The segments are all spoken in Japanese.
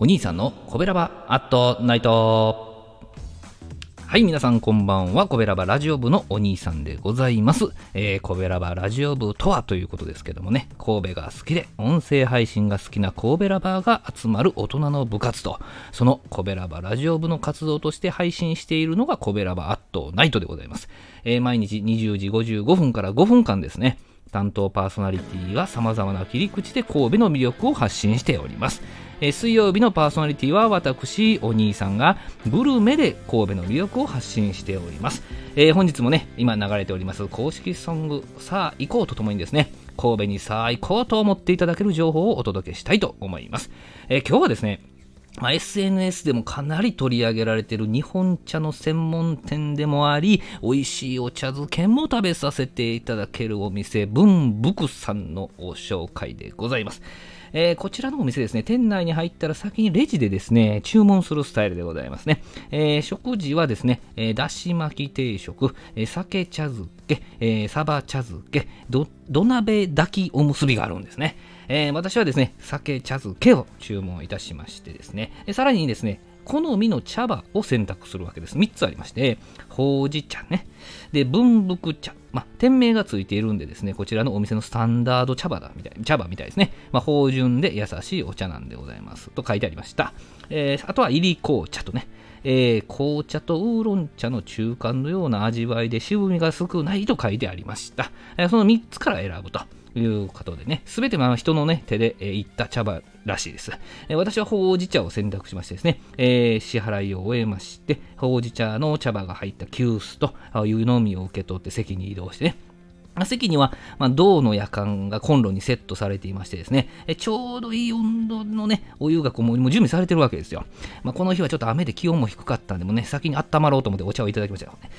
お兄さんのコベラバアットナイト。はい皆さんこんばんは。コベラバラジオ部のお兄さんでございます、えー、コベラバラジオ部とはということですけどもね。神戸が好きで音声配信が好きな神戸ラバーが集まる大人の部活と。そのコベラバラジオ部の活動として配信しているのがコベラバアットナイトでございます、えー、毎日20時55分から5分間ですね。担当パーソナリティは様々な切り口で神戸の魅力を発信しております。え水曜日のパーソナリティは私、お兄さんがグルメで神戸の魅力を発信しております。えー、本日もね、今流れております公式ソング、さあ行こうとともにですね、神戸にさあ行こうと思っていただける情報をお届けしたいと思います。えー、今日はですね、まあ、SNS でもかなり取り上げられている日本茶の専門店でもあり、美味しいお茶漬けも食べさせていただけるお店、文福さんのご紹介でございます。えー、こちらのお店ですね、店内に入ったら先にレジでですね、注文するスタイルでございますね。えー、食事はですね、えー、だし巻き定食、えー、酒茶漬け、えー、サバ茶漬け、ど土鍋炊きおむすびがあるんですね。え、私はですね、酒茶漬けを注文いたしましてですね、さらにですね、好みの茶葉を選択するわけです。3つありまして、ほうじ茶ね。で、文福茶。まあ、店名がついているんでですね、こちらのお店のスタンダード茶葉だみたい、茶葉みたいですね。まあ、芳醇で優しいお茶なんでございます。と書いてありました。えー、あとは、入り紅茶とね、えー、紅茶とウーロン茶の中間のような味わいで渋みが少ないと書いてありました。えー、その3つから選ぶと。いうことでね、すべてまあ人の、ね、手で、えー、いった茶葉らしいです、えー、私はほうじ茶を選択しましてですね、えー、支払いを終えまして、ほうじ茶の茶葉が入った急須と湯飲みを受け取って席に移動してね、席には、まあ、銅の夜間がコンロにセットされていましてですね、えちょうどいい温度のね、お湯がこうもう準備されてるわけですよ。まあ、この日はちょっと雨で気温も低かったんで、もね、先に温まろうと思ってお茶をいただきましたよ、ね。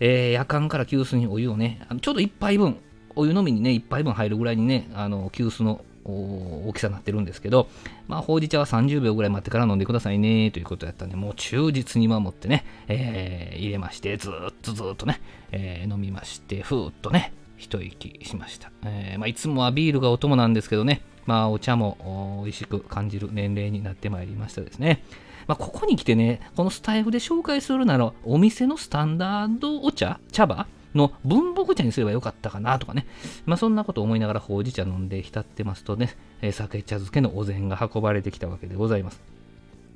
えー、夜間から急須にお湯をね、ちょうど1杯分、お湯飲みにね、1杯分入るぐらいにね、あの急須の大きさになってるんですけど、まあ、ほうじ茶は30秒ぐらい待ってから飲んでくださいねということやったんで、もう忠実に守ってね、えー、入れまして、ずっとずっとね、えー、飲みまして、ふーっとね、一息しました。えー、まあ、いつもはビールがお供なんですけどね、まあ、お茶も美味しく感じる年齢になってまいりましたですね。まあ、ここに来てね、このスタイフで紹介するなら、お店のスタンダードお茶、茶葉の文房具茶にすればよかったかなとかね、まあ、そんなことを思いながらほうじ茶飲んで浸ってますとね、えー、酒茶漬けのお膳が運ばれてきたわけでございます。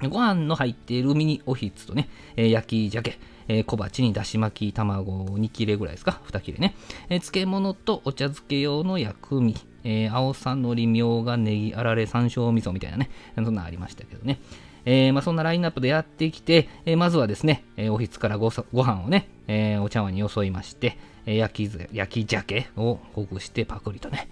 ご飯の入っているミニおひつとね、えー、焼き鮭、えー、小鉢にだし巻き卵2切れぐらいですか、2切れね。えー、漬物とお茶漬け用の薬味、えー、青さのり、みょうが、ネギ、あられ、山椒味噌みたいなね、そんなありましたけどね。えー、まあ、そんなラインナップでやってきて、えー、まずはですね、えー、おひつからごご飯をね、えお茶碗によそいまして、え焼き焼き鮭をほぐしてパクリとね、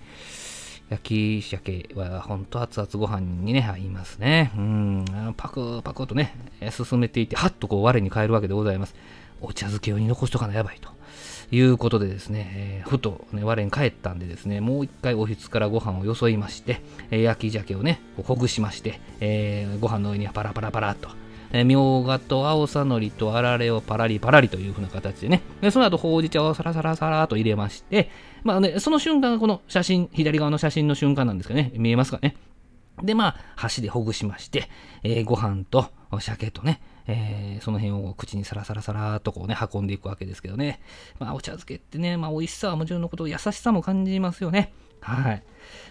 焼き鮭は本当熱々ご飯にね、合いますね。うん、パクパクとね、進めていって、はっとこう我に返るわけでございます。お茶漬け用に残しとかなやばいと。いうことでですね、えー、ふと、ね、我に帰ったんでですね、もう一回おひつからご飯をよそいまして、えー、焼き鮭をね、ほぐしまして、えー、ご飯の上にはパラパラパラっと、えー、みょうがと青さのりとあられをパラリパラリという風な形でね、でその後ほうじ茶をサラサラサラと入れまして、まあね、その瞬間がこの写真、左側の写真の瞬間なんですかね、見えますかね。で、まあ、箸でほぐしまして、えー、ご飯と鮭とね、えー、その辺を口にサラサラサラとこうね、運んでいくわけですけどね。まあ、お茶漬けってね、まあ、美味しさはもちろんのこと、優しさも感じますよね。はい。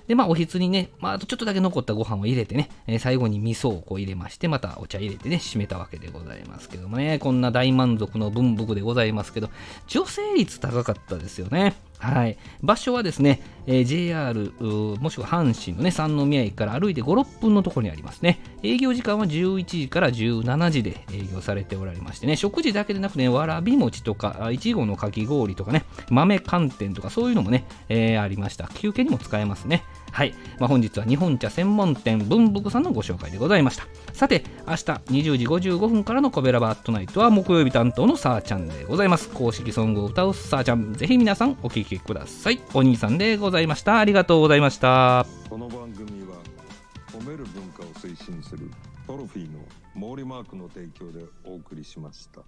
で、まあ、おひつにね、まあ、とちょっとだけ残ったご飯を入れてね、えー、最後に味噌をこう入れまして、またお茶入れてね、締めたわけでございますけどもね、こんな大満足の文福でございますけど、女性率高かったですよね。はい、場所はですね、えー、JR もしくは阪神の、ね、三宮駅から歩いて5、6分のところにありますね。営業時間は11時から17時で営業されておられましてね、食事だけでなくね、わらび餅とか、いちごのかき氷とかね、豆寒天とかそういうのもね、えー、ありました。休憩にも使えますね。はい。まあ、本日は日本茶専門店文福さんのご紹介でございました。さて、明日20時55分からのコベラバットナイトは木曜日担当のさーちゃんでございます。公式ソングを歌うさーちゃん、ぜひ皆さんお聴きください。お兄さんでございました。ありがとうございました。この番組は褒める文化を推進するトロフィーの毛利マークの提供でお送りしました。